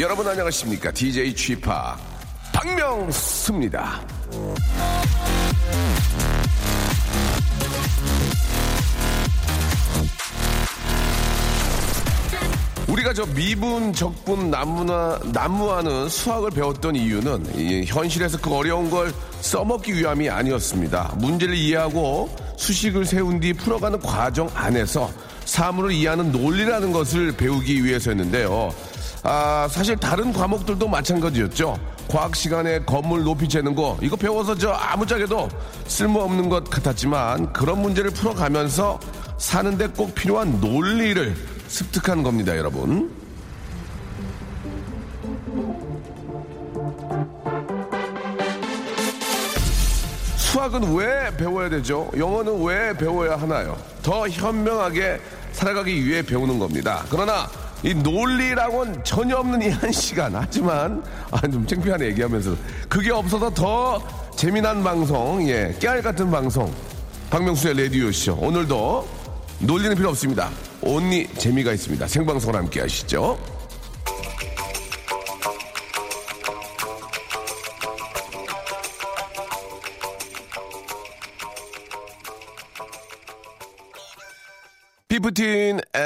여러분 안녕하십니까? DJ Chip 박명수입니다. 우리가 저 미분, 적분, 난무나, 난무하는 수학을 배웠던 이유는 이 현실에서 그 어려운 걸 써먹기 위함이 아니었습니다. 문제를 이해하고 수식을 세운 뒤 풀어가는 과정 안에서 사물을 이해하는 논리라는 것을 배우기 위해서였는데요. 아, 사실 다른 과목들도 마찬가지였죠. 과학 시간에 건물 높이 재는 거, 이거 배워서 저 아무짝에도 쓸모없는 것 같았지만 그런 문제를 풀어가면서 사는데 꼭 필요한 논리를 습득한 겁니다, 여러분. 수학은 왜 배워야 되죠? 영어는 왜 배워야 하나요? 더 현명하게 살아가기 위해 배우는 겁니다. 그러나 이 논리랑은 전혀 없는 이 한 시간. 하지만 아, 좀 창피하네 얘기하면서 그게 없어서 더 재미난 방송, 예, 깨알 같은 방송. 박명수의 레디오 쇼. 오늘도 논리는 필요 없습니다. 온리 재미가 있습니다. 생방송을 함께 하시죠.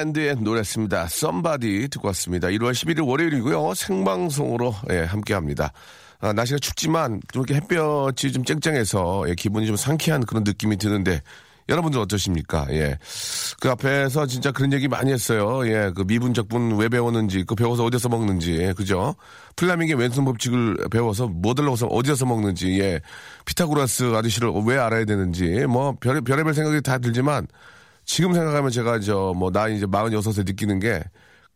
앤드의 노래였습니다. Somebody 듣고 왔습니다. 1월 11일 월요일이고요. 생방송으로 예, 함께 합니다. 아, 날씨가 춥지만 좀 이렇게 햇볕이 좀 쨍쨍해서 예, 기분이 좀 상쾌한 그런 느낌이 드는데 여러분들 어떠십니까? 예. 그 앞에서 진짜 그런 얘기 많이 했어요. 예. 그 미분적분 왜 배웠는지, 그 배워서 어디 써먹는지, 그죠? 플레밍의 왼손 법칙을 배워서 뭐들 넣어서 어디 써먹는지, 예. 피타고라스 아저씨를 왜 알아야 되는지, 뭐, 별, 별의별 생각이 다 들지만, 지금 생각하면 제가 저, 뭐, 나 이제 46에 느끼는 게,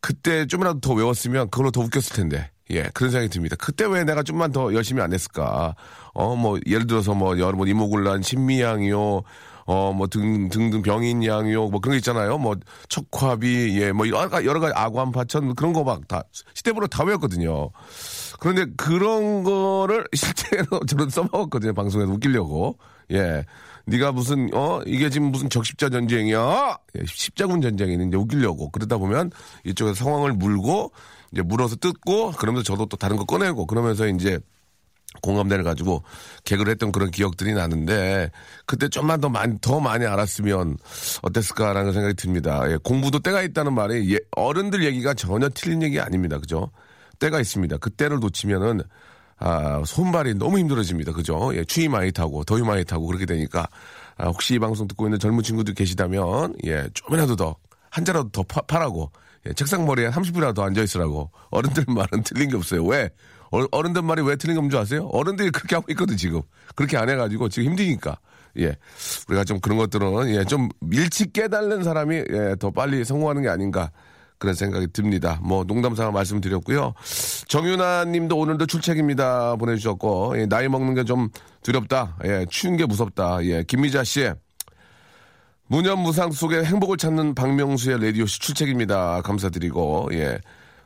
그때 좀이라도 더 외웠으면 그걸로 더 웃겼을 텐데. 예, 그런 생각이 듭니다. 그때 왜 내가 좀만 더 열심히 안 했을까? 어, 뭐, 예를 들어서 뭐, 여러분, 이모굴란, 신미양이요, 어, 뭐, 등, 등등 병인 양요, 뭐 그런 거 있잖아요. 뭐, 척화비, 예, 뭐, 여러 가지, 여러 가지 아구암파천 그런 거 막 다, 시대부로 다 외웠거든요. 그런데 그런 거를 실제로 저는 써먹었거든요. 방송에서 웃기려고. 예. 네가 무슨, 어, 이게 지금 무슨 적십자 전쟁이야? 예, 십자군 전쟁이는 이제 웃기려고. 그러다 보면 이쪽에서 상황을 물고, 이제 물어서 뜯고, 그러면서 저도 또 다른 거 꺼내고, 그러면서 이제 공감대를 가지고 개그를 했던 그런 기억들이 나는데 그때 좀만 더 많이 더 많이 알았으면 어땠을까라는 생각이 듭니다. 예, 공부도 때가 있다는 말이 예, 어른들 얘기가 전혀 틀린 얘기 아닙니다. 그죠? 때가 있습니다. 그 때를 놓치면은 아, 손발이 너무 힘들어집니다. 그죠? 예, 추위 많이 타고 더위 많이 타고 그렇게 되니까 아, 혹시 이 방송 듣고 있는 젊은 친구들 계시다면 예, 좀이라도 더 한 자라도 더 파, 파라고 예, 책상 머리에 30분이라도 앉아 있으라고 어른들 말은 틀린 게 없어요. 왜? 어, 른들 말이 왜 틀린 건줄 아세요? 어른들이 그렇게 하고 있거든, 지금. 그렇게 안 해가지고 지금 힘드니까. 예. 우리가 좀 그런 것들은, 예, 좀 일찍 깨달는 사람이, 예, 더 빨리 성공하는 게 아닌가. 그런 생각이 듭니다. 뭐, 농담 삼아 말씀드렸고요. 정윤아 님도 오늘도 출첵입니다. 보내주셨고, 예, 나이 먹는 게 좀 두렵다. 예, 추운 게 무섭다. 예, 김미자 씨. 무념무상 속에 행복을 찾는 박명수의 레디오 씨 출첵입니다. 감사드리고, 예.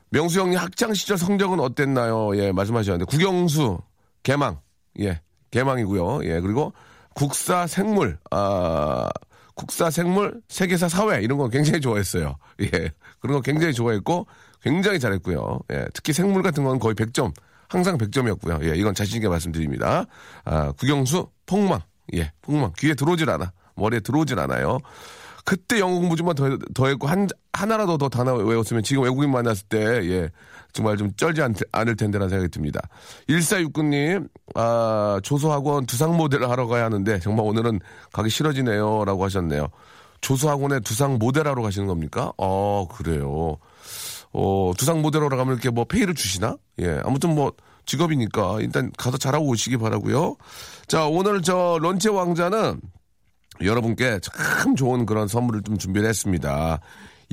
명수 형님 학창 시절 성적은 어땠나요? 예, 말씀하셨는데 국영수 개망 예, 개망이고요. 예, 그리고 국사 생물 아 국사 생물 세계사 사회 이런 거 굉장히 좋아했어요. 예, 그런 거 굉장히 좋아했고 굉장히 잘했고요. 예, 특히 생물 같은 건 거의 100점 항상 100점이었고요. 예, 이건 자신 있게 말씀드립니다. 아, 국영수 폭망 예, 폭망 귀에 들어오질 않아 머리에 들어오질 않아요. 그때 영어 공부 좀만 더, 더 했고, 한, 하나라도 더 단어 외웠으면 지금 외국인 만났을 때, 예, 정말 좀 쩔지 않, 않을 텐데라는 생각이 듭니다. 1469님, 아, 조소학원 두상 모델을 하러 가야 하는데, 정말 오늘은 가기 싫어지네요. 라고 하셨네요. 조소학원에 두상 모델 하러 가시는 겁니까? 어, 그래요. 어, 두상 모델 하러 가면 이렇게 뭐 페이를 주시나? 예, 아무튼 뭐, 직업이니까 일단 가서 잘하고 오시기 바라고요 자, 오늘 저 런치 왕자는 여러분께 참 좋은 그런 선물을 좀 준비를 했습니다.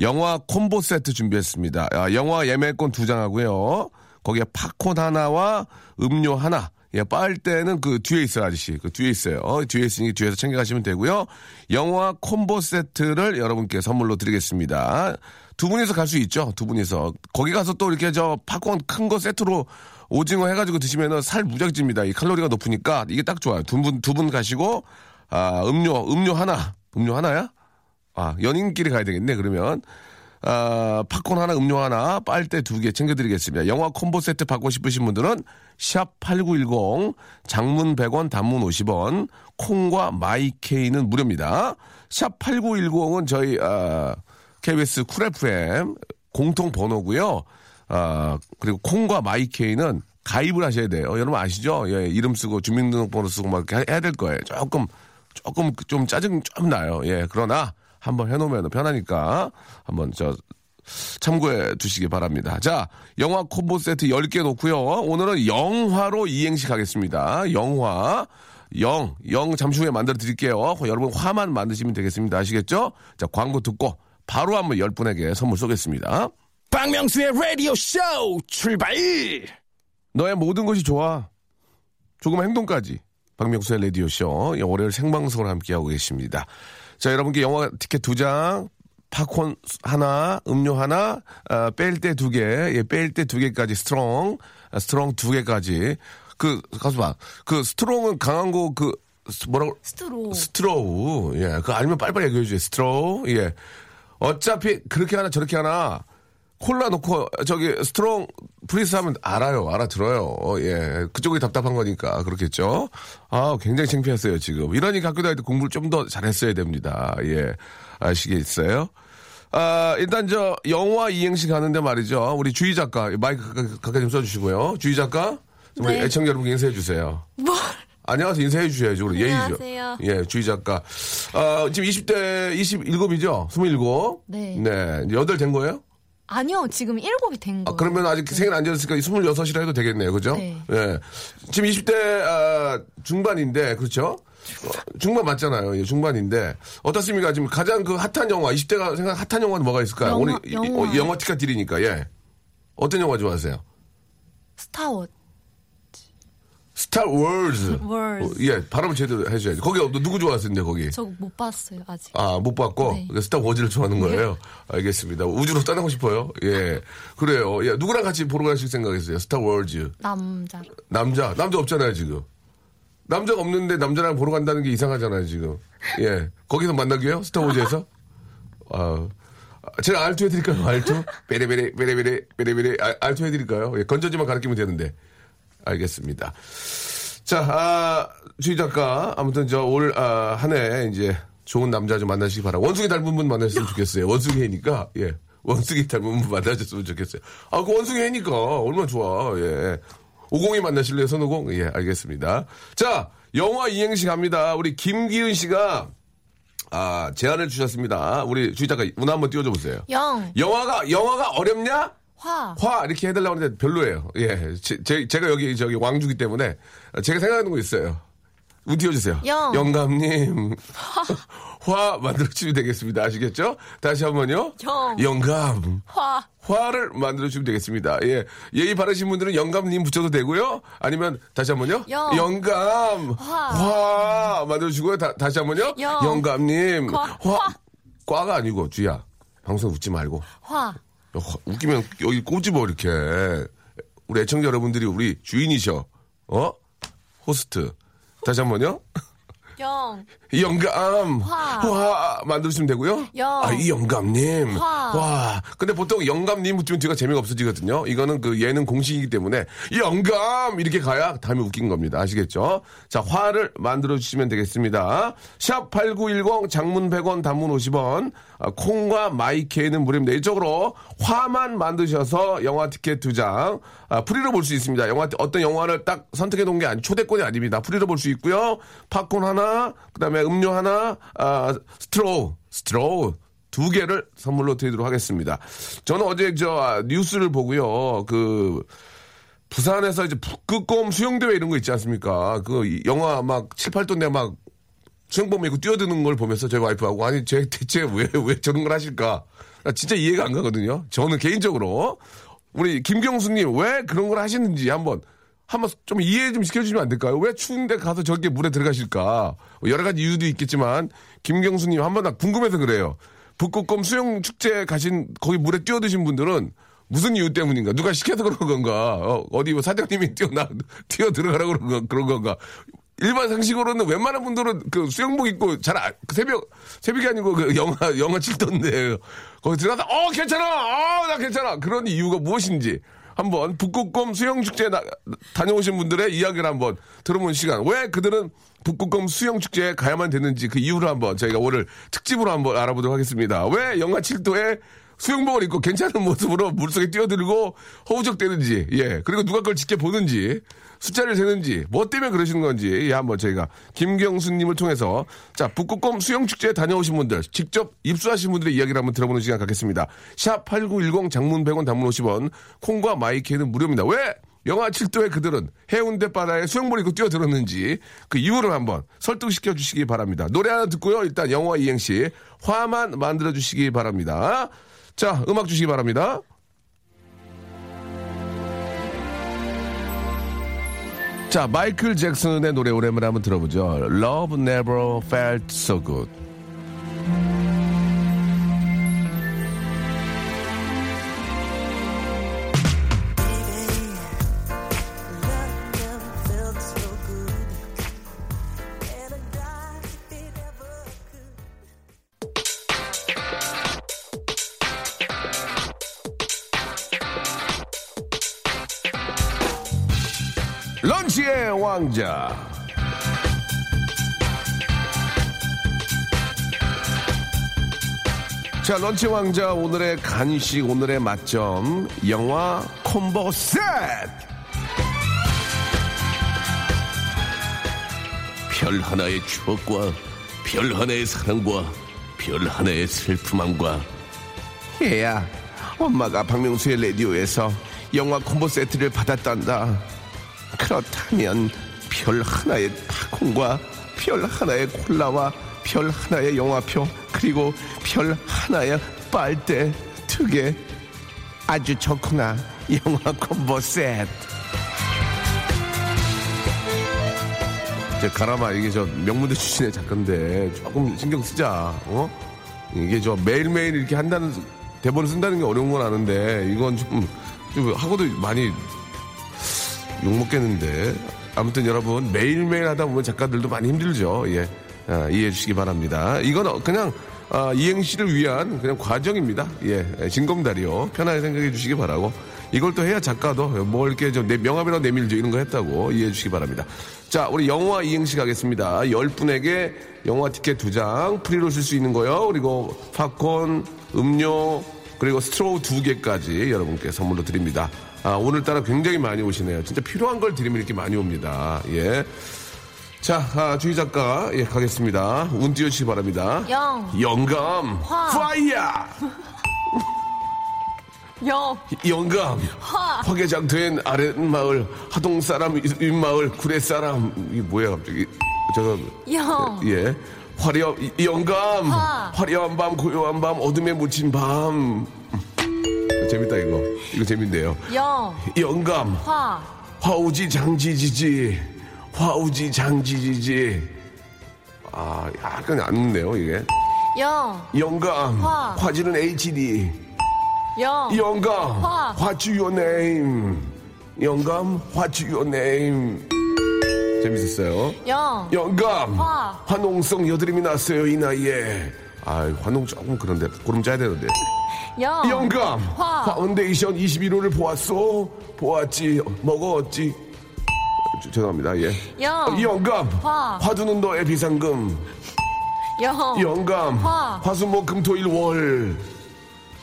영화 콤보 세트 준비했습니다. 아, 영화 예매권 두 장 하고요. 거기에 팝콘 하나와 음료 하나. 예, 빨대는 그 뒤에 있어요, 아저씨. 그 뒤에 있어요. 어, 뒤에 있으니 뒤에서 챙겨가시면 되고요. 영화 콤보 세트를 여러분께 선물로 드리겠습니다. 두 분이서 갈 수 있죠. 두 분이서. 거기 가서 또 이렇게 저 팝콘 큰 거 세트로 오징어 해가지고 드시면은 살 무작집니다. 이 칼로리가 높으니까 이게 딱 좋아요. 두 분, 두 분 가시고, 아, 음료, 음료 하나. 음료 하나야? 아, 연인끼리 가야 되겠네, 그러면. 아, 팝콘 하나, 음료 하나, 빨대 두 개 챙겨드리겠습니다. 영화 콤보 세트 받고 싶으신 분들은 샵 8910, 장문 100원, 단문 50원, 콩과 마이케이는 무료입니다. 샵 8910은 저희, 아, KBS 쿨 FM 공통 번호고요 아, 그리고 콩과 마이케이는 가입을 하셔야 돼요. 여러분 아시죠? 예, 이름 쓰고 주민등록번호 쓰고 막 해야 될 거예요. 조금, 조금 좀 짜증 좀 나요. 예, 그러나 한번 해놓으면 편하니까 한번 저 참고해 두시기 바랍니다. 자, 영화 콤보 세트 10개 놓고요. 오늘은 영화로 이행시 가겠습니다. 영화. 영, 영 잠시 후에 만들어 드릴게요. 여러분 화만 만드시면 되겠습니다. 아시겠죠? 자, 광고 듣고 바로 한번 10분에게 선물 쏘겠습니다. 박명수의 라디오 쇼 출발! 너의 모든 것이 좋아. 조금 행동까지. 박명수의 라디오 쇼. 월요일 생방송을 함께하고 계십니다. 자, 여러분께 영화 티켓 두 장, 팝콘 하나, 음료 하나, 아, 빨대 두 개, 예, 빨대 두 개까지 strong, 아, strong 두 개까지. 그, 가수 봐. 그 strong은 강한 거 그, 뭐라고? 스트로. straw. 예, 그거 알면 빨리빨리 얘기해줘요. straw. 예. 어차피 그렇게 하나 저렇게 하나 콜라 놓고 저기 strong please 하면 알아요. 알아들어요. 어, 예. 그쪽이 답답한 거니까 그렇겠죠. 아, 굉장히 창피했어요, 지금. 이러니 학교 다닐 때 공부를 좀 더 잘했어야 됩니다. 예. 아시겠어요? 아, 일단 저 영화 이행시 가는데 말이죠. 우리 주희 작가 마이크 가까이 좀 써주시고요. 주희 작가 우리 네. 애청자 여러분 인사해 주세요. 뭐? 안녕하세요. 인사해 주셔야죠. 우리 예의죠. 안녕하세요. 예, 주희 작가. 아, 지금 20대 27이죠? 27. 네. 네. 여덟 된 거예요? 아니요, 지금 일곱이 된 아, 거예요. 그러면 아직 생일 안 지났으니까 26이라 해도 되겠네요. 그죠? 네. 예. 지금 20대 아, 중반인데, 그렇죠? 어, 중반 맞잖아요. 예, 중반인데. 어떻습니까? 지금 가장 그 핫한 영화, 20대가 생각 핫한 영화는 뭐가 있을까요? 영화, 오늘 이- 영화. 어, 영화 티켓 드리니까, 예. 어떤 영화 좋아하세요? Star War. Star Wars. Wars. 어, 예, 발음을 제대로 해줘야지. 거기 어, 누구 좋아하시는데, 거기? 저 못 봤어요, 아직. 아, 못 봤고, 네. 스타 워즈를 좋아하는 거예요? 알겠습니다. 우주로 떠나고 싶어요? 예. 그래요. 예, 누구랑 같이 보러 가실 생각이세요? 스타 워즈. 남자. 남자, 남자 없잖아요, 지금. 남자가 없는데 남자랑 보러 간다는 게 이상하잖아요, 지금. 예. 거기서 만나기요? 스타 워즈에서? 아, 제가 알투 해드릴까요, 알투? 베레베레, 베레베레, 베레베레, 아, R2 해드릴까요? 예, 건전지만 갈아 끼면 되는데. 알겠습니다. 자, 아, 주희 작가, 아무튼 저 올, 아, 한 해 이제 좋은 남자 좀 만나시기 바라고. 원숭이 닮은 분 만나셨으면 좋겠어요. 원숭이 해니까, 예. 원숭이 닮은 분 만나셨으면 좋겠어요. 아, 그 원숭이 해니까 얼마나 좋아, 예. 오공이 만나실래요, 선오공? 예, 알겠습니다. 자, 영화 이행시 갑니다. 우리 김기은 씨가, 아, 제안을 주셨습니다. 우리 주희 작가, 문 한번 띄워줘 보세요. 영. 영화가, 영화가 어렵냐? 화. 화 이렇게 해달라고 하는데 별로예요. 예, 제, 가 여기 저기 왕주기 때문에 제가 생각하는 거 있어요. 운 띄워주세요. 영. 영감님. 화 만들어주시면 되겠습니다. 아시겠죠? 다시 한 번요. 영. 영감. 화. 화를 만들어주시면 되겠습니다. 예. 예의 바르신 분들은 영감님 붙여도 되고요. 아니면 다시 한 번요. 영. 영감. 화. 화 만들어주시고요. 다, 다시 한 번요. 영. 영감님. 과. 화. 화. 과 가 아니고, 주야. 방송 웃지 말고. 화. 야, 웃기면 여기 꼬집어 이렇게. 우리 애청자 여러분들이 우리 주인이셔. 어? 호스트. 다시 한번요? 영. 이 영감. 화. 화. 만들어주시면 되고요. 영. 아이 영감님. 화. 와 근데 보통 영감님 붙으면 뒤가 재미가 없어지거든요. 이거는 그 예능 공식이기 때문에 영감! 이렇게 가야 다음에 웃긴 겁니다. 아시겠죠? 자 화를 만들어 주시면 되겠습니다. 샵8910 장문 100원 단문 50원. 아, 콩과 마이케이는 무료입니다 이쪽으로 화만 만드셔서 영화 티켓 두장 아, free로 볼 수 있습니다 영화 어떤 영화를 딱 선택해 놓은 게 아니 초대권이 아닙니다 free로 볼 수 있고요 팝콘 하나 그다음에 음료 하나 아, 스트로우 스트로우 두 개를 선물로 드리도록 하겠습니다. 저는 어제 저 아, 뉴스를 보고요. 그 부산에서 이제 북극곰 수영대회 이런 거 있지 않습니까? 그 이- 영화 막 7, 8도인데 막 수영복 입고 뛰어드는 걸 보면서 저희 와이프하고 아니 제 대체 왜, 왜 저런 걸 하실까? 나 진짜 이해가 안 가거든요. 저는 개인적으로 우리 김경수님 왜 그런 걸 하시는지 한번 한번 좀 이해 좀 시켜주시면 안 될까요? 왜 추운데 가서 저렇게 물에 들어가실까? 여러 가지 이유도 있겠지만 김경수님 한번 나 궁금해서 그래요. 북극곰 수영 축제 가신 거기 물에 뛰어드신 분들은 무슨 이유 때문인가? 누가 시켜서 그런 건가? 어, 디뭐 사장님이 뛰어나 뛰어 들어가라고 그런 건가? 일반 상식으로는 웬만한 분들은 그 수영복 입고 잘 아, 그 새벽 새벽이 아니고 그 영하 영하 7도인데 거기 들어가서 어 괜찮아 어 나 괜찮아 그런 이유가 무엇인지 한번 북극곰 수영 축제 다녀오신 분들의 이야기를 한번 들어보는 시간. 왜 그들은 북극곰 수영 축제에 가야만 되는지 그 이유를 한번 저희가 오늘 특집으로 한번 알아보도록 하겠습니다. 왜 영하 7도에 수영복을 입고 괜찮은 모습으로 물속에 뛰어들고 허우적대는지, 예. 그리고 누가 그걸 지켜보는지, 숫자를 세는지, 뭐 때문에 그러시는 건지, 예, 한번 저희가 김경수님을 통해서, 자, 북극곰 수영축제에 다녀오신 분들, 직접 입수하신 분들의 이야기를 한번 들어보는 시간 갖겠습니다. 샵 8910 장문 100원 단문 50원, 콩과 마이키는 무료입니다. 왜? 영하 7도의 그들은 해운대 바다에 수영복 입고 뛰어들었는지 그 이유를 한번 설득시켜 주시기 바랍니다. 노래 하나 듣고요. 일단 영화 이행시 화만 만들어 주시기 바랍니다. 자, 음악 주시기 바랍니다. 자, 마이클 잭슨의 노래 오랜만에 한번 들어보죠. Love never felt so good. 왕자. 자, 런치 왕자 오늘의 간식, 오늘의 맛점, 영화 콤보 셋! 별 하나의 추억과 별 하나의 사랑과 별 하나의 슬픔함과 얘야, 엄마가 박명수의 라디오에서 영화 콤보 세트를 받았단다. 그렇다면 별 하나의 팝콘과 별 하나의 콜라와 별 하나의 영화표 그리고 별 하나의 빨대 두 개. 아주 좋구나 영화 콤보 세트. 제 가라마 이게 저 명문대 출신의 작가인데 조금 신경 쓰자 어? 이게 저 매일매일 이렇게 한다는 대본을 쓴다는 게 어려운 건 아는데 이건 좀, 좀 하고도 많이 욕 먹겠는데. 아무튼 여러분, 매일매일 하다 보면 작가들도 많이 힘들죠. 예. 아, 이해해 주시기 바랍니다. 이건 그냥, 아, 이행시를 위한 그냥 과정입니다. 예. 진검다리요. 편하게 생각해 주시기 바라고. 이걸 또 해야 작가도 뭐 이렇게 좀 내, 명함이라도 내밀죠. 이런 거 했다고 이해해 주시기 바랍니다. 자, 우리 영화 이행시 가겠습니다. 10분에게 영화 티켓 2장 free로 쓸 수 있는 거요. 그리고 팝콘, 음료, 그리고 스트로우 2개까지 여러분께 선물로 드립니다. 아, 오늘따라 굉장히 많이 오시네요. 진짜 필요한 걸 드리면 이렇게 많이 옵니다. 예. 자, 아, 주희 작가, 예, 가겠습니다. 운 띄워주시기 바랍니다. 영. 영감. 화. 파이야! 영. 영감. 화. 화개장터엔 아랫마을, 하동사람, 윗마을, 구례사람. 이게 뭐야, 갑자기. 저거. 영. 예. 화려, 이- 영감. 화. 화려한 밤, 고요한 밤, 어둠에 묻힌 밤. 재밌다, 이거. 이거 재밌네요. 영. 영감. 화. 화우지 장지지지. 화우지 장지지지. 아, 약간 안 웃네요, 이게. 영. 영감. 화. 화지는 HD. 영. 영감. 화. What's your name? 영감. What's your name? 재밌었어요. 영. 영감. 화. 화농성 여드름이 났어요, 이 나이에. 아, 화농 조금 그런데. 고름 짜야 되는데. 영. 영감. 화. 파운데이션 21호를 보았어. 보았지. 먹었지. 저- 죄송합니다. 예. 영. 영감. 화. 화두는 너의 비상금. 영. 영감. 화. 화수목 금토일 월.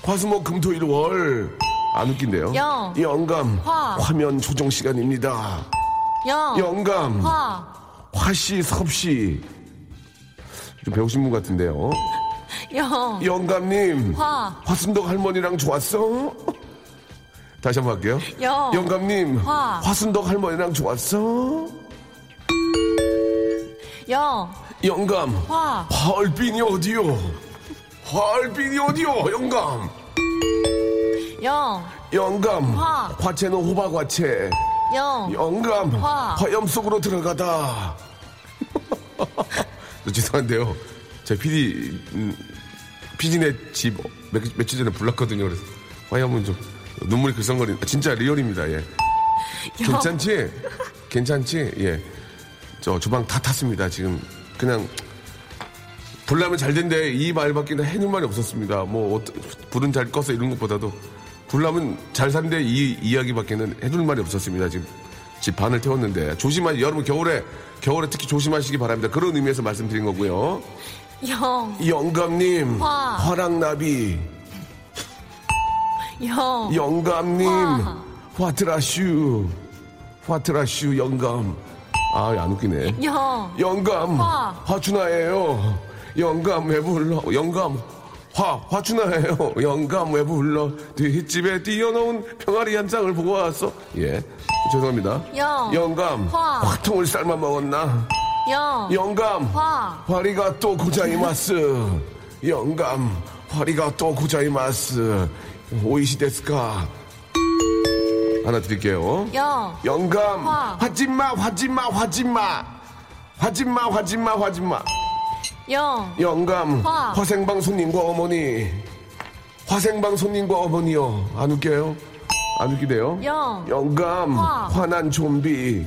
화수목 금토일 월. 안 웃긴데요. 영. 영감. 화. 화면 조정 시간입니다. 영. 영감. 화. 화씨 섭씨. 좀 배우신 분 같은데요. 영. 영감님. 화. 화순덕 할머니랑 좋았어? 다시 한번 할게요. 영. 영감님. 화. 화순덕 할머니랑 좋았어? 영. 영감. 화. 화얼빈이 어디요? 화얼빈이 어디요? 영감. 영. 영감. 화. 화채는 호박화채. 영. 영감. 화. 화염 속으로 들어가다. 저 죄송한데요. 제 PD 음, 피디네 집 며, 며칠 전에 불났거든요. 그래서 화이 한번 좀 눈물이 글썽거리는 진짜 리얼입니다. 예. 괜찮지? 괜찮지? 예. 저 주방 다 탔습니다. 지금 그냥 불나면 잘 된대 이 말밖에 해줄 말이 없었습니다. 뭐 어떠- 불은 잘 꺼서 이런 것보다도 불나면 잘 산대 이 이야기밖에는 해줄 말이 없었습니다. 지금 집 반을 태웠는데 조심하 여러분 겨울에 겨울에 특히 조심하시기 바랍니다. 그런 의미에서 말씀드린 거고요. 영, 영감님 화. 화랑나비 영, 영감님 화. 화트라슈 화트라슈 영감 아 안 웃기네. 영, 영감 화. 화춘아예요. 영감 왜 불러? 영감 화 화춘아예요. 영감 왜 불러? 뒷집에 띄워놓은 병아리 한 쌍을 보고 왔어. 예 죄송합니다. 영. 영감 화. 화통을 삶아 먹었나? 영, 영감 화. 화리가 또 고자이마스. 영감 화리가 또 고자이마스. 오이시 데스까? 하나 드릴게요. 영, 영감 화. 화진마 화진마 화진마 화진마 화진마 화진마 영, 영감 화. 화생방 손님과 어머니 화생방 손님과 어머니요 안 웃겨요 안 웃기대요 영. 영감 화. 화난 좀비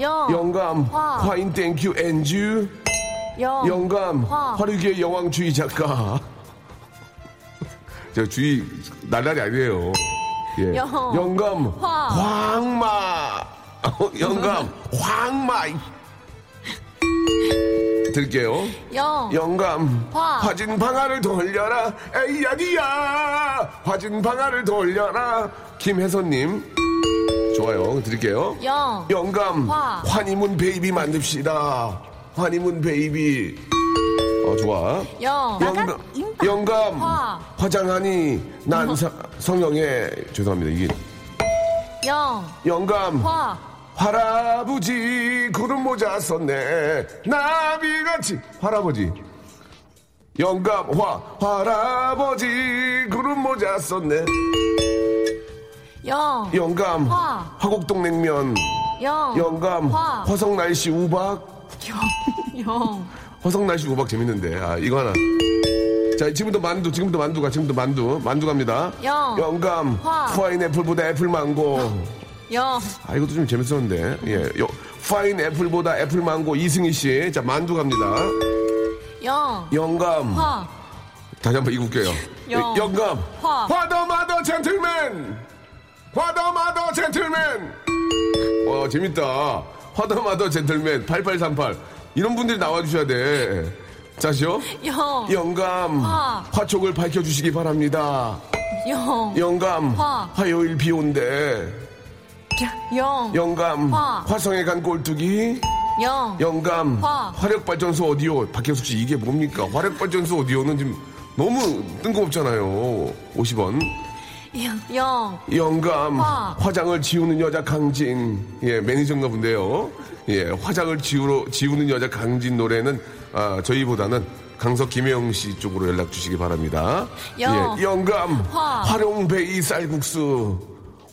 영, 영감 화. 화인 땡큐 엔주 영, 영감 화. 화류계 여왕주의 작가 저 주의 날날이 아니에요 예. 영. 영감 화. 황마 어, 영감 황마 드릴게요 영, 영감 화. 화진 방아를 돌려라 에이야디야 화진 방아를 돌려라 김혜선님 좋아요. 드릴게요. 영, 영감 화. 환희문 베이비 만듭시다. 환희문 베이비. 어 좋아. 영, 영감 영감 화. 화장하니 난 사- 성형에 죄송합니다. 이게 영, 영감 화. 할아버지 구름 모자 썼네. 나비같이. 할아버지. 영감 화. 할아버지 구름 모자 썼네 영, 영감 화. 화곡동 냉면 영, 영감 화. 화성 날씨 우박 영, 영, 화성 날씨 우박 재밌는데 아 이거 하나 자 지금부터 만두 지금부터 만두가 지금부터 만두 만두 갑니다 영. 영감 화. 파인애플보다 애플망고 영, 아 이것도 좀 재밌었는데 예 요, 파인애플보다 애플망고 이승희 씨자 만두 갑니다 영, 영감 화. 다시 한번 이거 웃겨요 영. 영감 화. 화더 마더 젠틀맨 화더마더 젠틀맨! 어 재밌다. 화더마더 젠틀맨 8838 이런 분들이 나와주셔야 돼. 자시요 영, 영감 화. 화촉을 밝혀주시기 바랍니다. 영, 영감 화. 화요일 비 온대. 영, 영감 화. 화성에 간 꼴뚜기. 영, 영감 화. 화력발전소 오디오 박혜숙 씨 이게 뭡니까? 화력발전소 오디오는 지금 너무 뜬금없잖아요. 50원 영, 영, 영감. 화. 화장을 지우는 여자 강진. 예 매니저인가 본데요. 예 화장을 지우러 지우는 여자 강진 노래는 아 저희보다는 강석 김혜영 씨 쪽으로 연락 주시기 바랍니다. 영. 예 영감. 화. 활용베이 쌀국수.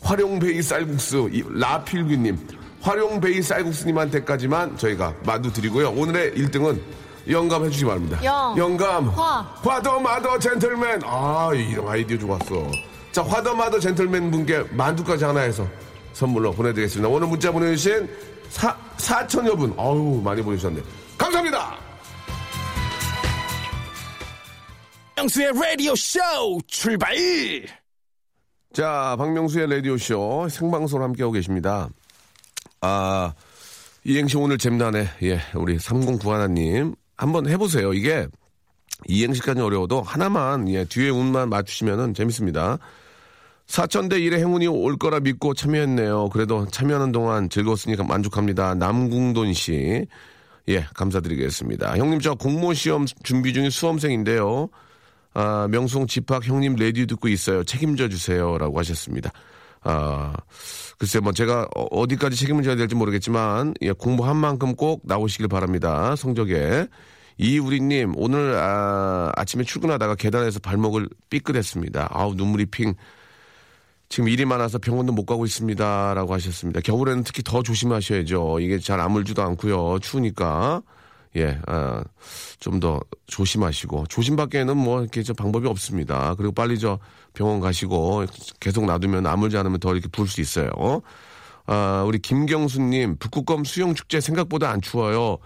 활용베이 쌀국수. 이 라필규님. 활용베이 쌀국수님한테까지만 저희가 만두 드리고요. 오늘의 1등은 영감 해주시기 바랍니다. 영. 영감. 화. 화더 마더 젠틀맨. 아 이런 아이디어 좋았어 자 화더마더 젠틀맨 분께 만두까지 하나 해서 선물로 보내드리겠습니다. 오늘 문자 보내주신 사, 4천여 분. 아우 많이 보내주셨네. 감사합니다! 명수의 라디오 쇼 출발! 자 박명수의 라디오 쇼 생방송으로 함께하고 계십니다. 아 이행시 오늘 잼나네 예 우리 3091님 한번 해보세요. 이게 이행시까지 어려워도 하나만 예 뒤에 운만 맞추시면은 재밌습니다 사천대 일의 행운이 올 거라 믿고 참여했네요. 그래도 참여하는 동안 즐거웠으니까 만족합니다. 남궁돈 씨. 예, 감사드리겠습니다. 형님, 저 공모 시험 준비 중인 수험생인데요. 아, 명송 집합 형님 레디오 듣고 있어요. 책임져 주세요. 라고 하셨습니다. 아, 글쎄, 뭐, 제가 어- 어디까지 책임을 져야 될지 모르겠지만, 예, 공부한 만큼 꼭 나오시길 바랍니다. 성적에. 이우리님, 오늘, 아, 아침에 출근하다가 계단에서 발목을 삐끗했습니다. 아우, 눈물이 핑. 지금 일이 많아서 병원도 못 가고 있습니다. 라고 하셨습니다. 겨울에는 특히 더 조심하셔야죠. 이게 잘 아물지도 않고요. 추우니까. 예, 아, 좀 더 조심하시고 조심밖에는 뭐 이렇게 저 방법이 없습니다. 그리고 빨리 저 병원 가시고 계속 놔두면 아물지 않으면 더 이렇게 부을 수 있어요. 아, 우리 김경수님 북극곰 수영 축제 생각보다 안 추워요.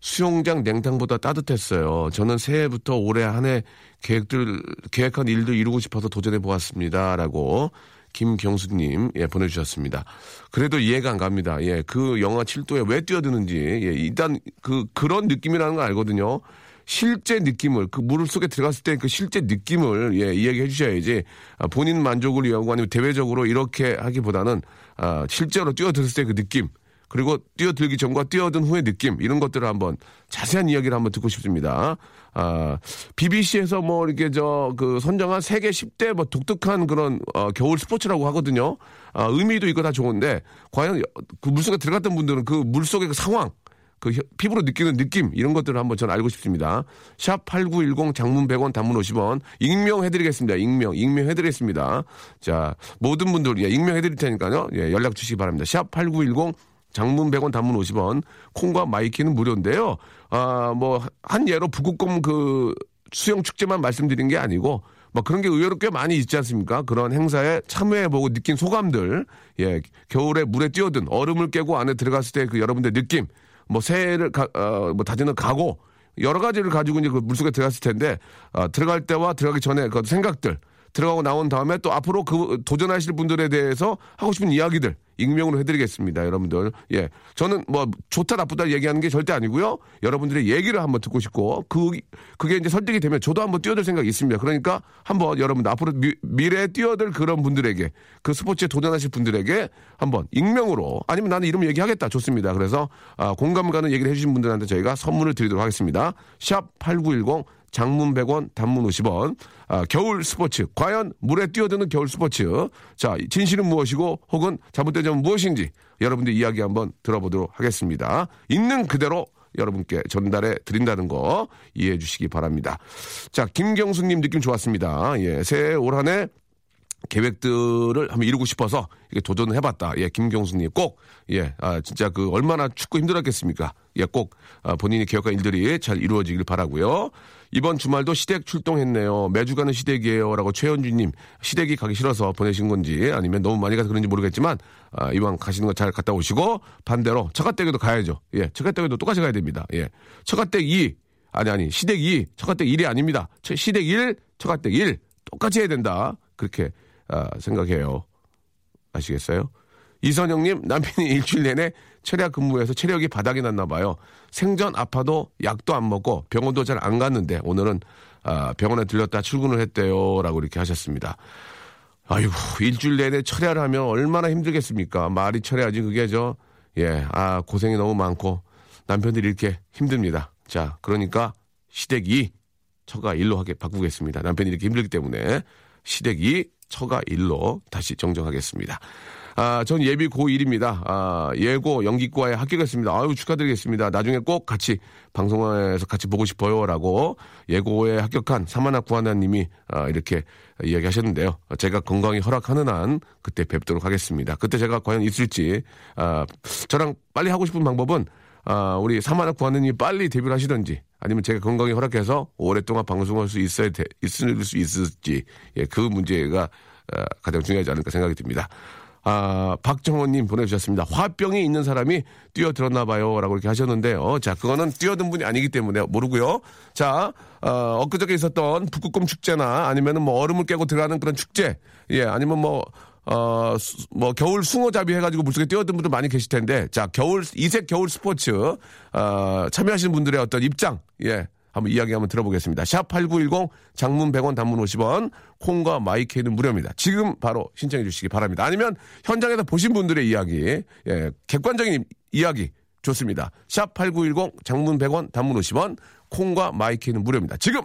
수영장 냉탕보다 따뜻했어요. 저는 새해부터 올해 한 해 계획들 계획한 일도 이루고 싶어서 도전해 보았습니다라고 김경수님 예 보내주셨습니다. 그래도 이해가 안 갑니다. 예, 그 영하 7도에 왜 뛰어드는지 예, 일단 그 그런 느낌이라는 걸 알거든요. 실제 느낌을 그 물 속에 들어갔을 때 그 실제 느낌을 예, 이야기해 주셔야지 아, 본인 만족을 위하고 아니면 대외적으로 이렇게 하기보다는 아, 실제로 뛰어들었을 때 그 느낌 그리고 뛰어들기 전과 뛰어든 후의 느낌 이런 것들을 한번 자세한 이야기를 한번 듣고 싶습니다. 아, BBC에서 뭐 이렇게 저 그 선정한 세계 10대 뭐 독특한 그런 어, 겨울 스포츠라고 하거든요. 아, 의미도 있고 다 좋은데 과연 그 물속에 들어갔던 분들은 그 물속의 그 상황 그 혀- 피부로 느끼는 느낌 이런 것들을 한번 저는 알고 싶습니다. 샵 8910 장문 100원 단문 50원 익명 해 드리겠습니다. 익명 익명 해 드리겠습니다. 자, 모든 분들 예, 익명 해 드릴 테니까요. 예, 연락 주시기 바랍니다. 샵 8910 장문 100원 단문 50원 콩과 마이키는 무료인데요. 아, 뭐 한 예로 북극곰 그 수영 축제만 말씀드린 게 아니고 뭐 그런 게 의외로 꽤 많이 있지 않습니까? 그런 행사에 참여해보고 느낀 소감들, 예, 겨울에 물에 뛰어든 얼음을 깨고 안에 들어갔을 때 그 여러분들 느낌, 뭐 새해를 가, 어, 뭐 다지는 각오, 여러 가지를 가지고 이제 그 물속에 들어갔을 텐데, 어, 들어갈 때와 들어가기 전에 그 생각들, 들어가고 나온 다음에 또 앞으로 그 도전하실 분들에 대해서 하고 싶은 이야기들 익명으로 해드리겠습니다, 여러분들. 예, 저는 뭐 좋다 나쁘다 얘기하는 게 절대 아니고요. 여러분들의 얘기를 한번 듣고 싶고 그 그게 이제 설득이 되면 저도 한번 뛰어들 생각이 있습니다. 그러니까 한번 여러분들 앞으로 미, 미래에 뛰어들 그런 분들에게 그 스포츠에 도전하실 분들에게 한번 익명으로 아니면 나는 이름 얘기하겠다 좋습니다. 그래서 아, 공감 가는 얘기를 해주신 분들한테 저희가 선물을 드리도록 하겠습니다. 샵 #8910 장문 100원, 단문 50원. 아, 겨울 스포츠. 과연 물에 뛰어드는 겨울 스포츠. 자, 진실은 무엇이고 혹은 잘못된 무엇인지 여러분들 이야기 한번 들어보도록 하겠습니다. 있는 그대로 여러분께 전달해 드린다는 거 이해해 주시기 바랍니다. 자, 김경수님 느낌 좋았습니다. 예, 새해 올 한 해 계획들을 한번 이루고 싶어서 이게 도전을 해봤다. 예, 김경수님 꼭, 예, 아, 진짜 그 얼마나 축구 힘들었겠습니까? 예, 꼭, 아, 본인이 계획한 일들이 잘 이루어지길 바라고요 이번 주말도 시댁 출동했네요. 매주 가는 시댁이에요. 라고 최현주님, 시댁이 가기 싫어서 보내신 건지 아니면 너무 많이 가서 그런지 모르겠지만, 아, 이왕 가시는 거 잘 갔다 오시고, 반대로 처가댁에도 가야죠. 예, 처가댁에도 똑같이 가야 됩니다. 예. 처가댁 2, 아니, 아니, 시댁 2, 처가댁 1이 아닙니다. 처- 시댁 1, 처가댁 1. 똑같이 해야 된다. 그렇게, 아, 생각해요. 아시겠어요? 이선영님, 남편이 일주일 내내 체력 근무해서 체력이 바닥이 났나 봐요. 생전 아파도 약도 안 먹고 병원도 잘 안 갔는데 오늘은 아, 병원에 들렸다 출근을 했대요. 라고 이렇게 하셨습니다. 아이고, 일주일 내내 철야를 하면 얼마나 힘들겠습니까? 말이 철야지 그게 저, 예, 아, 고생이 너무 많고 남편들이 이렇게 힘듭니다. 자, 그러니까 시댁 2, 처가 1로 하게 바꾸겠습니다. 남편이 이렇게 힘들기 때문에 시댁 2, 처가 1로 다시 정정하겠습니다. 아, 전 예비 고1입니다. 아, 예고 연기과에 합격했습니다. 아유, 축하드리겠습니다. 나중에 꼭 같이 방송에서 같이 보고 싶어요. 라고 예고에 합격한 사만학 구하나님이 아, 이렇게 이야기 하셨는데요. 제가 건강이 허락하는 한 그때 뵙도록 하겠습니다. 그때 제가 과연 있을지, 아, 저랑 빨리 하고 싶은 방법은 아, 우리 사만학 구하나님이 빨리 데뷔를 하시던지 아니면 제가 건강이 허락해서 오랫동안 방송할 수 있어야 돼, 있을 수 있을지, 예, 그 문제가 아, 가장 중요하지 않을까 생각이 듭니다. 아, 박정호님 보내주셨습니다. 화병이 있는 사람이 뛰어들었나 봐요. 라고 이렇게 하셨는데요. 자, 그거는 뛰어든 분이 아니기 때문에 모르고요. 자, 어, 엊그저께 있었던 북극곰 축제나 아니면은 뭐 얼음을 깨고 들어가는 그런 축제. 예, 아니면 뭐, 어, 수- 뭐, 겨울 숭어잡이 해가지고 물속에 뛰어든 분들 많이 계실 텐데, 자, 겨울, 이색 겨울 스포츠, 어, 참여하시는 분들의 어떤 입장, 예, 한번 이야기 한번 들어보겠습니다. 샵 8910 장문 100원 단문 50원 콩과 마이케이는 무료입니다. 지금 바로 신청해 주시기 바랍니다. 아니면 현장에서 보신 분들의 이야기 예, 객관적인 이야기 좋습니다. 샵 8910 장문 100원 단문 50원 콩과 마이케이는 무료입니다. 지금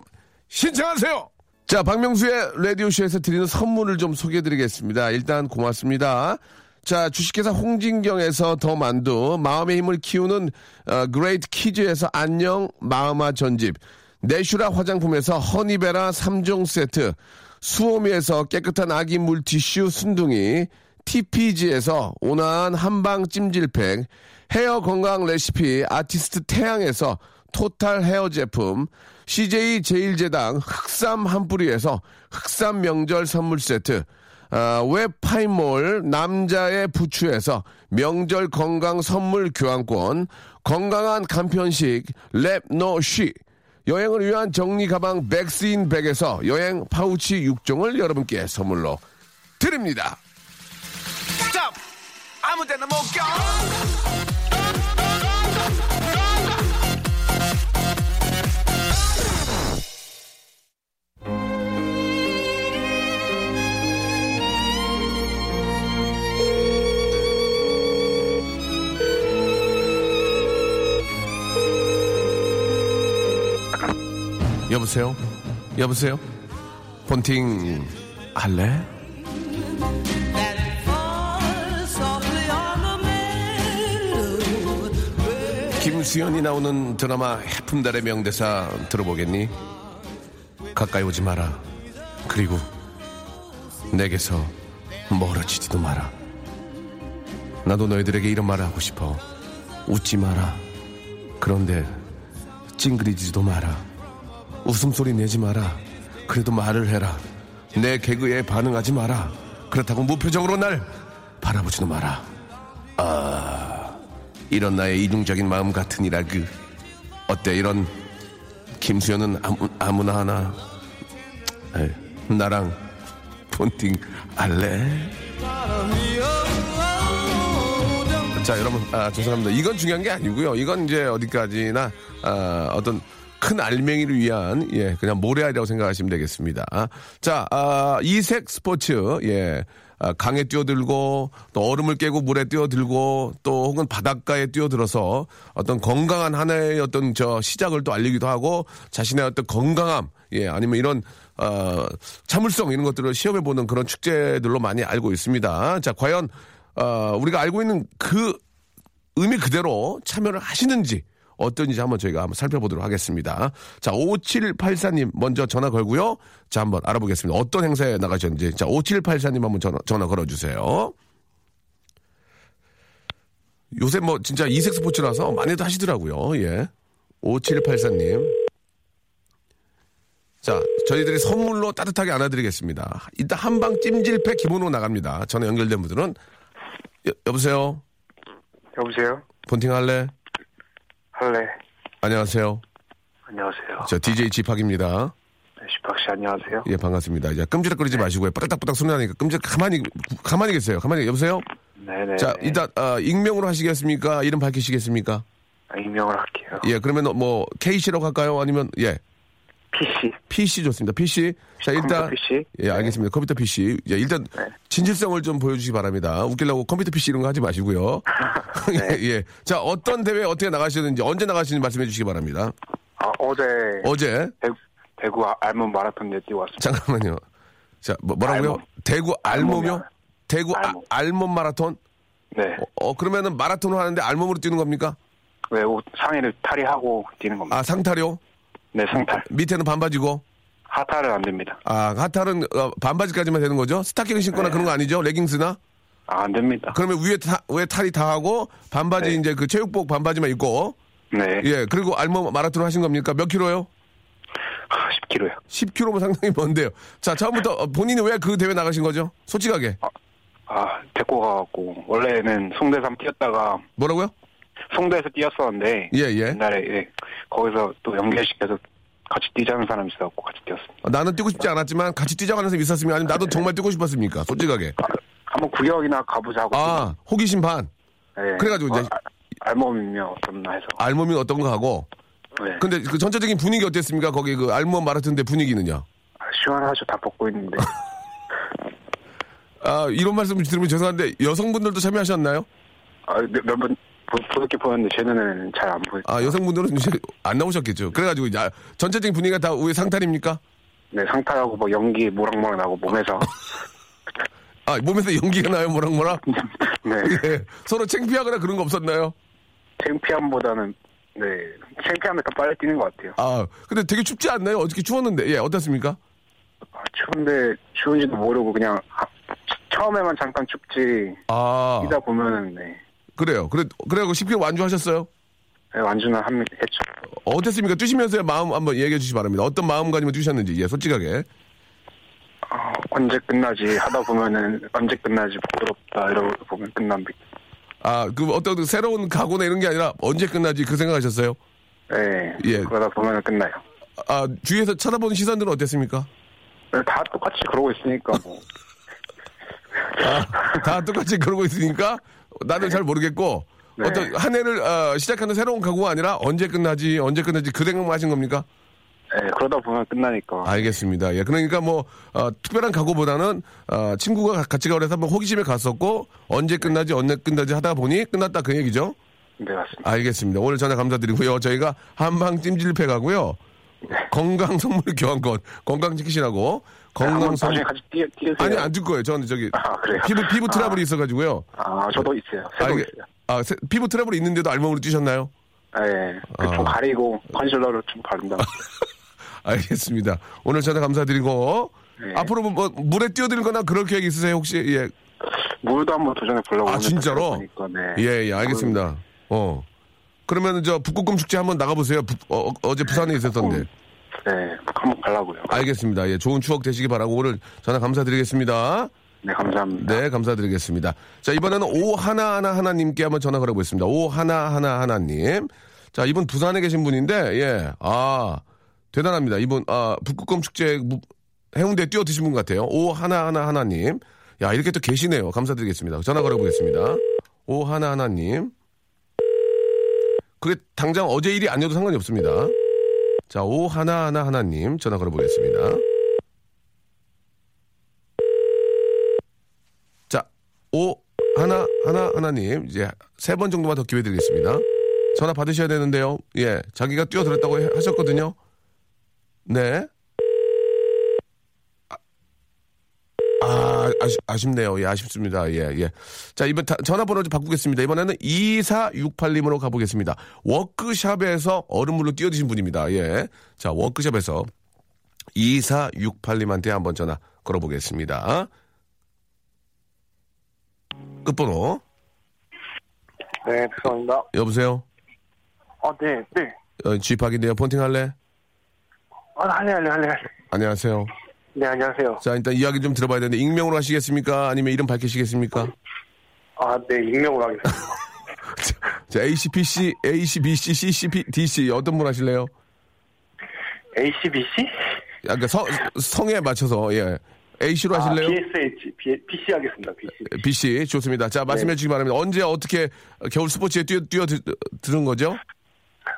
신청하세요. 자, 박명수의 라디오쇼에서 드리는 선물을 좀 소개해 드리겠습니다. 일단 고맙습니다. 자, 주식회사 홍진경에서 더 만두, 마음의 힘을 키우는 어, 그레이트 키즈에서 안녕 마음아 전집, 내슈라 화장품에서 허니베라 3종 세트, 수오미에서 깨끗한 아기 물티슈 순둥이, TPG에서 온화한 한방 찜질팩, 헤어 건강 레시피 아티스트 태양에서 토탈 헤어 제품, CJ 제일제당 흑삼 한 뿌리에서 흑삼 명절 선물 세트, 아, 웹파이몰 남자의 부추에서 명절 건강 선물 교환권, 건강한 간편식 랩노쉬, 여행을 위한 정리 가방 백스인 백에서 여행 파우치 6종을 여러분께 선물로 드립니다. 아무 데나 못 가! 여보세요? 여보세요? 폰팅 할래? 김수현이 나오는 드라마 해품달의 명대사 들어보겠니? 가까이 오지 마라. 그리고 내게서 멀어지지도 마라. 나도 너희들에게 이런 말을 하고 싶어. 웃지 마라. 그런데 찡그리지도 마라. 웃음소리 내지 마라. 그래도 말을 해라. 내 개그에 반응하지 마라. 그렇다고 무표정으로 날 바라보지도 마라. 아, 이런 나의 이중적인 마음 같으니라 그 어때 이런 김수현은 아무, 아무나 하나 에이, 나랑 폰팅 할래? 자 여러분 아, 죄송합니다. 이건 중요한 게 아니고요. 이건 이제 어디까지나 아, 어떤 큰 알맹이를 위한 예 그냥 모래알이라고 생각하시면 되겠습니다. 자 아, 이색 스포츠 예 아, 강에 뛰어들고 또 얼음을 깨고 물에 뛰어들고 또 혹은 바닷가에 뛰어들어서 어떤 건강한 하나의 어떤 저 시작을 또 알리기도 하고 자신의 어떤 건강함 예 아니면 이런 어 참을성 이런 것들을 시험해 보는 그런 축제들로 많이 알고 있습니다. 자 과연 어 우리가 알고 있는 그 의미 그대로 참여를 하시는지 어떤지 한번 저희가 한번 살펴보도록 하겠습니다. 자, 5784님 먼저 전화 걸고요. 자, 한번 알아보겠습니다. 어떤 행사에 나가셨는지. 자, 5784님 한번 전화, 전화 걸어주세요. 요새 뭐 진짜 이색 스포츠라서 많이들 하시더라고요. 예. 5784님. 자, 저희들이 선물로 따뜻하게 안아드리겠습니다. 일단 한방 찜질팩 기본으로 나갑니다. 전화 연결된 분들은 여, 여보세요. 여보세요? 본팅 할래? 할래. 안녕하세요. 안녕하세요. 저 DJ 지팍입니다. 네, 시박 씨 안녕하세요. 예, 반갑습니다. 이제 끔지락거리지 마시고요. 빠딱빠딱 소리 나니까 끔지락 가만히, 가만히 계세요. 가만히, 여보세요? 네네. 자, 일단, 아, 익명으로 하시겠습니까? 이름 밝히시겠습니까? 아, 익명을 할게요. 예, 그러면 뭐, K씨라고 할까요? 아니면, 예, PC. PC 좋습니다. PC. 자, 일단. PC? 예, 알겠습니다. 컴퓨터 PC. 예, 일단, 네. 진실성을 좀 보여주시기 바랍니다. 웃기려고 컴퓨터 PC 이런 거 하지 마시고요. 네. 예, 예. 자, 어떤 대회 어떻게 나가시는지, 언제 나가시는지 말씀해 주시기 바랍니다. 아, 어제 어제, 대구, 대구 아- 알몬 마라톤 에 뛰어왔습니다. 잠깐만요. 자, 뭐, 뭐라고요? 알몸. 대구 알몸이요? 대구 아- 알몸. 알몸 마라톤? 네. 어, 어, 그러면은 마라톤을 하는데 알몸으로 뛰는 겁니까? 왜옷 상의를 탈의하고 뛰는 겁니다. 아, 상타료? 네, 상탈. 밑에는 반바지고? 하탈은 안 됩니다. 아, 하탈은 어, 반바지까지만 되는 거죠? 스타킹 신거나 네. 그런 거 아니죠? 레깅스나? 아, 안 됩니다. 그러면 위에 타, 위에 탈이 다 하고 반바지 네. 이제 그 체육복 반바지만 입고 네. 예, 그리고 알몸 마라톤 하신 겁니까? 몇 킬로요? 10kg요. 10킬로면 상당히 먼데요. 자, 처음부터 어, 본인이 왜 그 대회 나가신 거죠? 솔직하게. 아, 데리고 가갖고, 원래는 한번 뛰었다가, 뭐라고요? 송대에서 뛰었었는데, 예, 예. 옛날에, 예, 거기서 또 연결시켜서 같이 뛰자는 사람이 있어갖고 같이 뛰었습니다. 어, 나는 뛰고 싶지 않았지만 같이 뛰자고 하는 사람이 있었으면 아니면 나도 정말 뛰고 싶었습니까? 솔직하게. 아, 한번 구경이나 가보자고. 아, 호기심 반. 네. 그래가지고 이제- 아, 알몸이면 어떻나 해서. 알몸이 어떤 거 하고. 네. 근데 그 전체적인 분위기 어땠습니까? 거기 그 알몸 마라톤 대 분위기는요? 아, 시원하죠. 다 벗고 있는데. 아, 이런 말씀 들으면 죄송한데 여성분들도 참여하셨나요? 아, 몇 번 보석게 보였는데 제 눈에는 잘 안 보여요. 아, 여성분들은 이제 안 나오셨겠죠. 그래가지고 이제 아, 전체적인 분위기가 다왜 상탈입니까? 네, 상탈하고 뭐 연기 모락모락 나고 몸에서. 아, 몸에서 연기가 나요, 뭐랑? 네. 예. 서로 창피하거나 그런 거 없었나요? 창피함보다는 네, 창피함에 더 빨리 뛰는 것 같아요. 아, 근데 되게 춥지 않나요? 어저께 추웠는데, 예, 어떻습니까? 아, 추운데 추운지도 모르고 그냥 아, 처음에만 잠깐 춥지 아, 뛰다 보면은 네, 그래요. 그래, 그래갖고 10kg 완주하셨어요? 네, 완주는 합 했죠. 어땠습니까? 뛰시면서의 마음 한번 얘기해 주시기 바랍니다. 어떤 마음가짐을 뛰셨는지, 예, 솔직하게. 어, 언제 끝나지 하다 보면은 언제 끝나지 부끄럽다 이러고 보면 끝납니다. 아, 그 어떤 그 새로운 각오나 이런 게 아니라 언제 끝나지 그 생각하셨어요? 네, 예. 그러다 보면 끝나요. 아, 주위에서 쳐다보는 시선들은 어땠습니까? 네, 다 똑같이 그러고 있으니까 뭐. 아, 다 똑같이 그러고 있으니까 나는 잘 모르겠고 네. 어떤 한 해를 어, 시작하는 새로운 각오가 아니라 언제 끝나지 언제 끝나지 그 생각만 하신 겁니까? 네, 그러다 보면 끝나니까. 알겠습니다. 예, 그러니까 뭐 어, 특별한 각오보다는 어, 친구가 같이 가고 그래서 한번 호기심에 갔었고 언제 끝나지 언제 끝나지 하다 보니 끝났다 그 얘기죠. 네, 맞습니다. 알겠습니다. 오늘 전화 감사드리고요. 저희가 한방 찜질팩 하고요. 건강 선물 교환권 건강 지키시라고 건강 한번 선물 나중에 같이 뛰, 뛰세요. 아니 안 줄 거예요. 저는 저기 아? 피부 피부 트러블이 아. 있어가지고요. 아, 저도 있어요. 새도 이게- 있어요. 아, 세- 피부 트러블이 있는데도 알몸으로 뛰셨나요? 네, 그 아. 좀 가리고 컨실러로 좀 바른다. 알겠습니다. 오늘 전화 감사드리고 네. 앞으로 뭐, 뭐 물에 뛰어들거나 그럴 계획 있으세요 혹시? 예. 물도 한번 도전해 보려고. 아 진짜로? 네. 예, 예, 알겠습니다. 어. 그러면 저 북극곰 축제 한번 나가보세요. 부- 어, 제 부산에 있었던데. 네, 한번 가려고요. 알겠습니다. 예, 좋은 추억 되시기 바라고 오늘 전화 감사드리겠습니다. 네, 감사합니다. 네, 감사드리겠습니다. 자, 이번에는 오 하나 하나 하나님께 한번 전화 걸어보겠습니다. 오 하나 하나 하나님. 자, 이분 부산에 계신 분인데, 예, 아 대단합니다. 이분 아 북극곰 축제 무- 해운대 뛰어 드신 분 같아요. 오 하나 하나 하나님. 야, 이렇게 또 계시네요. 감사드리겠습니다. 전화 걸어보겠습니다. 오 하나 하나님. 그게 당장 어제 일이 아니어도 상관이 없습니다. 자, 오 하나 하나 하나님 전화 걸어보겠습니다. 자, 오 하나 하나 하나님 이제 세 번 정도만 더 기회 드리겠습니다. 전화 받으셔야 되는데요. 예, 자기가 뛰어들었다고 해- 하셨거든요. 네. 아, 아 아쉽, 아쉽네요. 예, 아쉽습니다. 예, 예. 자, 이번 다- 전화번호 좀 바꾸겠습니다. 이번에는 2468님으로 가보겠습니다. 워크샵에서 얼음물로 뛰어드신 분입니다. 예. 자, 워크샵에서 2468님한테 한번 전화 걸어보겠습니다. 끝번호. 네, 죄송합니다. 여보세요? 아, 네, 네. 어, 쥐팍인데요. 폰팅 할래? 아, 할래, 할래, 할래, 할래. 안녕하세요. 네, 안녕하세요. 자, 일단 이야기 좀 들어봐야 되는데, 익명으로 하시겠습니까? 아니면 이름 밝히시겠습니까? 아, 네, 익명으로 하겠습니다. 자, ACPC, ACBC, CCP, DC, 어떤 분 하실래요? ACBC? 약간 성, 성에 맞춰서, 예. A씨로 아, 하실래요? BSH, B, BC 하겠습니다, BC. BC, 좋습니다. 자, 말씀해 주시기 바랍니다. 언제 어떻게 겨울 스포츠에 뛰어, 뛰어 드, 들은 거죠?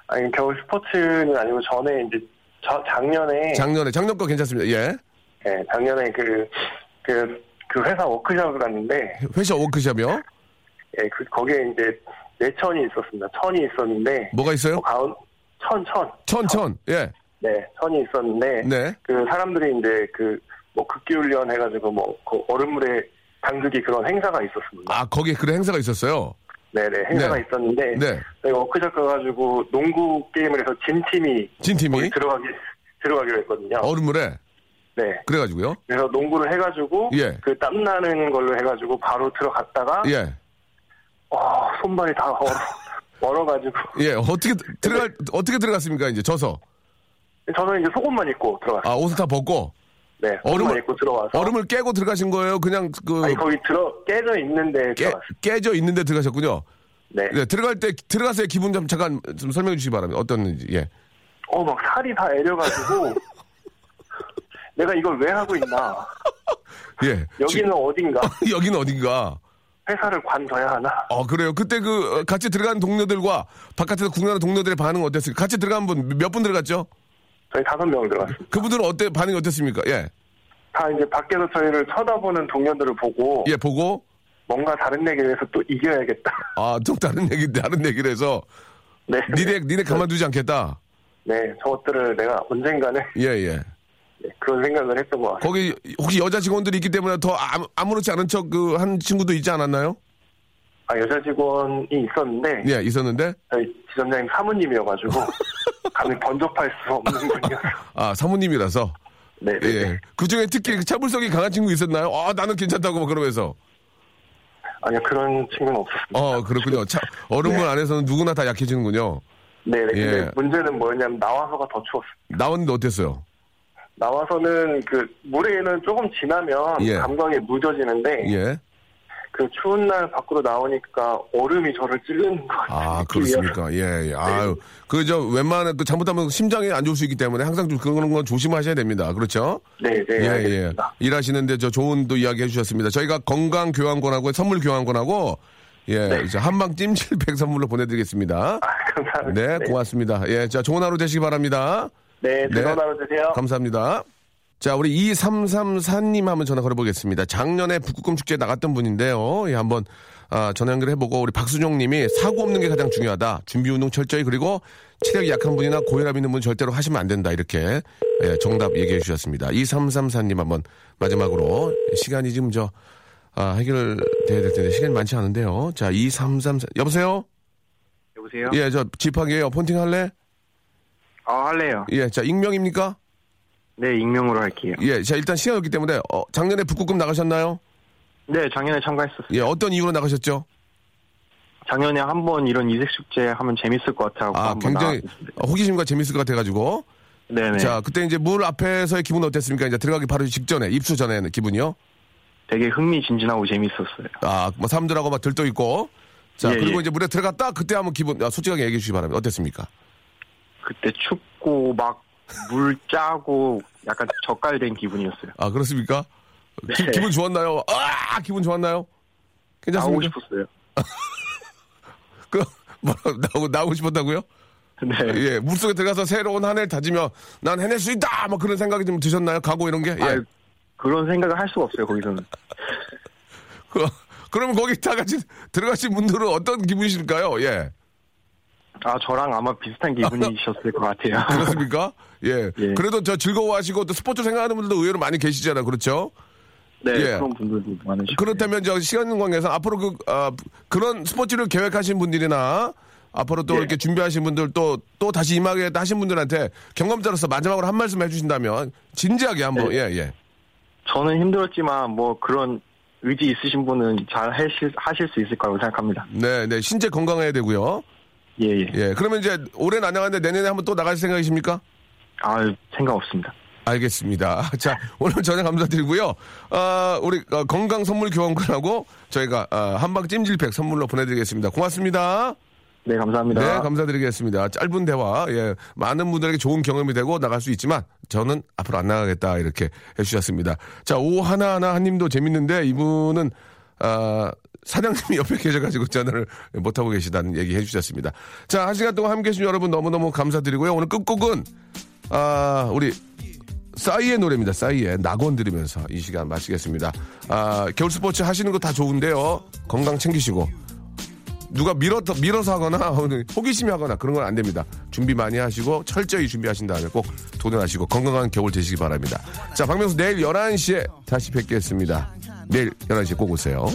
아니, 겨울 스포츠는 아니고 전에 이제, 저, 작년에, 작년에, 작년 거 괜찮습니다. 예. 네, 작년에 그, 그, 그 회사 워크숍을 갔는데, 회사 워크샵이요? 예, 그, 거기에 이제, 내천이 있었습니다. 천이 있었는데, 뭐가 있어요? 그 가운, 천, 천. 천, 천. 예. 네, 천이 있었는데, 네. 그 사람들이 이제 그, 뭐, 극기훈련 해가지고 뭐, 그 얼음물에 담그기 그런 행사가 있었습니다. 아, 거기에 그런 행사가 있었어요? 네네, 행사가 네. 있었는데, 네. 저희 워크숍 가가지고 농구 게임을 해서 진 팀이 진 팀이? 들어가기, 들어가기로 했거든요. 얼음물에? 네. 그래가지고요? 그래서 농구를 해가지고, 예. 그 땀나는 걸로 해가지고 바로 들어갔다가, 예. 와, 손발이 다 얼어, 얼어가지고, 예. 어떻게, 들어갈, 어떻게 들어갔습니까? 이제 져서. 저는 이제 속옷만 입고 들어갔어요. 아, 옷을 다 벗고? 네, 얼음을- 입고 들어와서. 얼음을 깨고 들어가신 거예요? 그냥 그, 아니, 거기 들어, 깨져 있는데 깨. 깨져 있는데 들어가셨군요? 네. 네, 들어갈 때, 들어가서의 기분 좀 잠깐 좀 설명해 주시기 바랍니다. 어떻는지, 예. 어, 막 살이 다 애려가지고, 내가 이걸 왜 하고 있나. 예. 여기는 어딘가. 지- 여기는 어딘가. 회사를 관둬야 하나. 어, 그래요. 그때 그, 어, 같이 들어간 동료들과 바깥에서 구경하는 동료들의 반응은 어땠습니까? 같이 들어간 분, 몇 분 들어갔죠? 저희 다섯 명 들어갔습니다. 그분들은 어때, 반응이 어땠습니까? 예. 다 이제 밖에서 저희를 쳐다보는 동료들을 보고, 예, 보고, 뭔가 다른 얘기를 해서 또 이겨야겠다. 아, 좀 다른 얘기, 다른 얘기를 해서, 네. 니네, 니네 가만두지 않겠다. 네, 저것들을 내가 언젠가는 예, 예. 네, 그런 생각을 했던 것 같아요. 거기, 혹시 여자 직원들이 있기 때문에 더 아무, 아무 렇지 않은 척 그 한 친구도 있지 않았나요? 아, 여자 직원이 있었는데, 예, 있었는데. 저희 지점장님 사모님이어가지고, 감히 번접할 수 없는 분이었어요. 아, 사모님이라서. 네, 네. 예. 그 중에 특히 그 차불성이 강한 친구 있었나요? 아, 나는 괜찮다고 막 그러면서. 아니요, 그런 친구는 없었습니다. 어, 그렇군요. 차, 얼음물 네. 안에서는 누구나 다 약해지는군요. 네, 네. 근데 예. 문제는 뭐였냐면 나와서가 더 추웠어요. 나왔는데 어땠어요? 나와서는 그 물에는 조금 지나면 예. 감각이 무뎌지는데 예. 그 추운 날 밖으로 나오니까 얼음이 저를 찌르는 거 아, 같아요. 그렇습니까? 예, 예. 아유. 그, 저, 웬만한, 그, 잘못하면 심장이 안 좋을 수 있기 때문에 항상 좀 그런 건 조심하셔야 됩니다. 그렇죠? 네, 네. 예, 예. 알겠습니다. 일하시는데 저 좋은 또 이야기 해주셨습니다. 저희가 건강 교환권하고 선물 교환권하고, 예, 네. 이제 한방 찜질팩 선물로 보내드리겠습니다. 아, 감사합니다. 네, 고맙습니다. 예, 자, 좋은 하루 되시기 바랍니다. 네, 네. 즐거운 하루 되세요. 감사합니다. 자, 우리 2334님 한번 전화 걸어보겠습니다. 작년에 북극곰 축제에 나갔던 분인데요. 예, 한번, 아, 전화 연결해보고, 우리 박수종 님이 사고 없는 게 가장 중요하다. 준비 운동 철저히, 그리고 체력이 약한 분이나 고혈압 있는 분 절대로 하시면 안 된다. 이렇게, 예, 정답 얘기해 주셨습니다. 2334님 한번 마지막으로, 시간이 지금 저, 아, 해결돼야 될 텐데, 시간이 많지 않은데요. 자, 2334, 여보세요? 여보세요? 예, 저, 집하게요. 폰팅 할래? 아, 할래요. 예, 자, 익명입니까? 네, 익명으로 할게요. 예, 자, 일단 시간이 없기 때문에, 어, 작년에 북극곰 나가셨나요? 네, 작년에 참가했었어요. 예, 어떤 이유로 나가셨죠? 작년에 한 번 이런 이색 축제 하면 재밌을 것 같아서 아, 굉장히. 어, 호기심과 재밌을 것 같아가지고. 네네. 자, 그때 이제 물 앞에서의 기분은 어땠습니까? 이제 들어가기 바로 직전에, 입수 전에 기분이요? 되게 흥미진진하고 재밌었어요. 아, 뭐 사람들하고 막 들떠 있고. 자, 예, 그리고 예. 이제 물에 들어갔다 그때 한번 기분, 아, 솔직하게 얘기해 주시기 바랍니다. 어땠습니까? 그때 춥고 막 물 짜고 약간 젓갈된 기분이었어요. 아, 그렇습니까? 기, 네. 기분 좋았나요? 아, 기분 좋았나요? 나오고 괜찮습니까? 싶었어요. 그, 뭐, 나오고, 나오고 싶었다고요? 네. 예, 물속에 들어가서 새로운 한 해를 다지며 난 해낼 수 있다! 뭐 그런 생각이 좀 드셨나요? 각오 이런 게? 예. 아, 그런 생각을 할 수가 없어요, 거기서는. 그, 그러면 거기 다 같이 들어가신 분들은 어떤 기분이실까요? 예. 아, 저랑 아마 비슷한 기분이셨을 것 같아요. 그렇습니까? 예. 예. 그래도 저 즐거워하시고 또 스포츠 생각하는 분들도 의외로 많이 계시잖아요. 그렇죠? 네, 예. 그런 분들도 많으시고. 그렇다면 저 시간 관계상 앞으로 그, 아, 그런 스포츠를 계획하신 분들이나 앞으로 또 예. 이렇게 준비하신 분들 또, 또 다시 임하겠다 하신 분들한테 경험자로서 마지막으로 한 말씀 해주신다면 진지하게 한번, 네. 예, 예. 저는 힘들었지만 뭐 그런 의지 있으신 분은 잘 하실, 하실 수 있을 거라고 생각합니다. 네, 네. 신체 건강해야 되고요. 예, 예. 예. 그러면 이제 올해는 안 나가는데 내년에 한번 또 나갈 생각이십니까? 아, 생각 없습니다. 알겠습니다. 자, 오늘 전화 감사드리고요. 아, 우리 어, 건강 선물 교환권하고 저희가 아, 한방 찜질팩 선물로 보내드리겠습니다. 고맙습니다. 네, 감사합니다. 네, 감사드리겠습니다. 짧은 대화, 예, 많은 분들에게 좋은 경험이 되고 나갈 수 있지만 저는 앞으로 안 나가겠다 이렇게 해주셨습니다. 자, 오 하나 하나 한님도 재밌는데 이분은 아, 사장님이 옆에 계셔가지고 전화를 못하고 계시다는 얘기 해주셨습니다. 자, 한 시간 동안 함께 해주신 여러분 너무너무 감사드리고요. 오늘 끝곡은 아, 우리 싸이의 노래입니다. 싸이의 낙원 들으면서 이 시간 마치겠습니다. 아, 겨울 스포츠 하시는 거 다 좋은데요. 건강 챙기시고 누가 밀어, 밀어서 하거나 호기심이 하거나 그런 건 안 됩니다. 준비 많이 하시고 철저히 준비하신 다음에 꼭 도전하시고 건강한 겨울 되시기 바랍니다. 자, 박명수 내일 11시에 다시 뵙겠습니다. 내일 11시에 꼭 오세요.